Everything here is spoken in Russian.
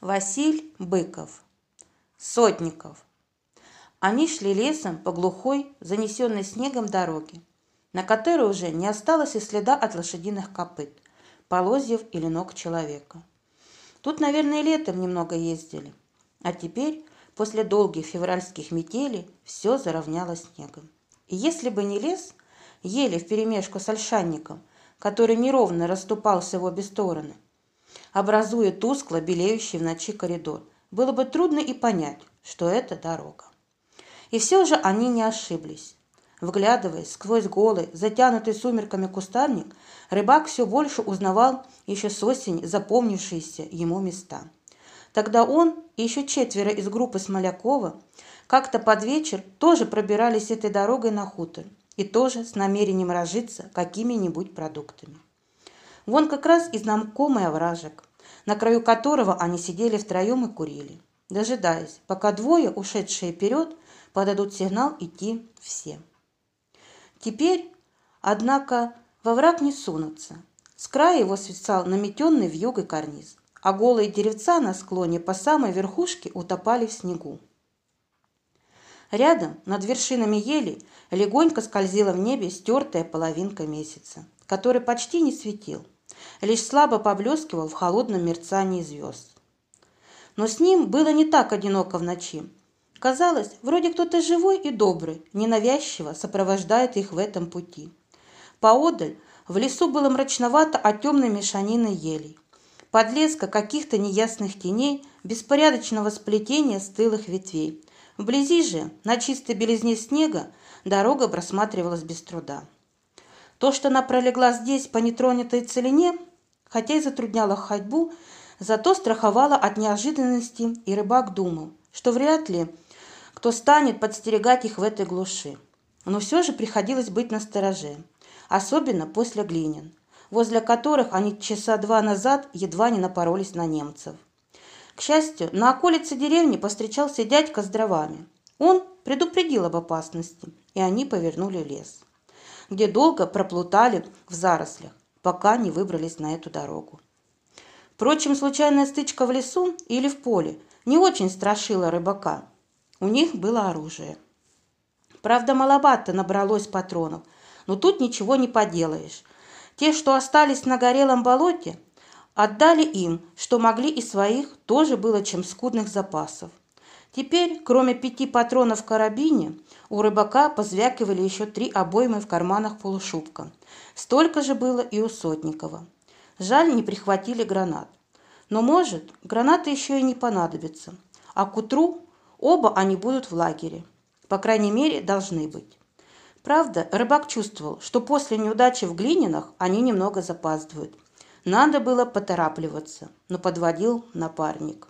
Василь Быков. Сотников. Они шли лесом по глухой, занесенной снегом дороге, на которой уже не осталось и следа от лошадиных копыт, полозьев или ног человека. Тут, наверное, летом немного ездили, а теперь, после долгих февральских метелей, все заровняло снегом. И если бы не лес, еле вперемешку с ольшанником, который неровно расступался в обе стороны – образуя тускло белеющий в ночи коридор. Было бы трудно и понять, что это дорога. И все же они не ошиблись. Вглядываясь сквозь голый, затянутый сумерками кустарник, рыбак все больше узнавал еще с осени запомнившиеся ему места. Тогда он и еще четверо из группы Смолякова как-то под вечер тоже пробирались этой дорогой на хутор и тоже с намерением разжиться какими-нибудь продуктами. Вон как раз и знакомый овражек, на краю которого они сидели втроем и курили, дожидаясь, пока двое, ушедшие вперед, подадут сигнал идти все. Теперь, однако, во враг не сунутся. С края его свисал наметенный в вьюгой карниз, а голые деревца на склоне по самой верхушке утопали в снегу. Рядом, над вершинами ели, легонько скользила в небе стертая половинка месяца, который почти не светил, лишь слабо поблескивал в холодном мерцании звезд. Но с ним было не так одиноко в ночи. Казалось, вроде кто-то живой и добрый, ненавязчиво сопровождает их в этом пути. Поодаль в лесу было мрачновато от темной мешанины елей. Подлеска каких-то неясных теней, беспорядочного сплетения стылых ветвей. Вблизи же, на чистой белизне снега, дорога просматривалась без труда. То, что она пролегла здесь по нетронутой целине, хотя и затрудняла ходьбу, зато страховала от неожиданности, и рыбак думал, что вряд ли кто станет подстерегать их в этой глуши. Но все же приходилось быть настороже, особенно после глинин, возле которых они часа два назад едва не напоролись на немцев. К счастью, на околице деревни повстречался дядька с дровами. Он предупредил об опасности, и они повернули в лес где долго проплутали в зарослях, пока не выбрались на эту дорогу. Впрочем, случайная стычка в лесу или в поле не очень страшила рыбака. У них было оружие. Правда, маловато набралось патронов, но тут ничего не поделаешь. Те, что остались на горелом болоте, отдали им, что могли из своих, тоже было чем скудных запасов. Теперь, кроме пяти патронов в карабине, у рыбака позвякивали еще три обоймы в карманах полушубка. Столько же было и у Сотникова. Жаль, не прихватили гранат. Но, может, гранаты еще и не понадобятся. А к утру оба они будут в лагере. По крайней мере, должны быть. Правда, рыбак чувствовал, что после неудачи в Глининах они немного запаздывают. Надо было поторапливаться, но подводил напарник.